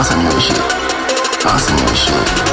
my senior shit. Our senior shit.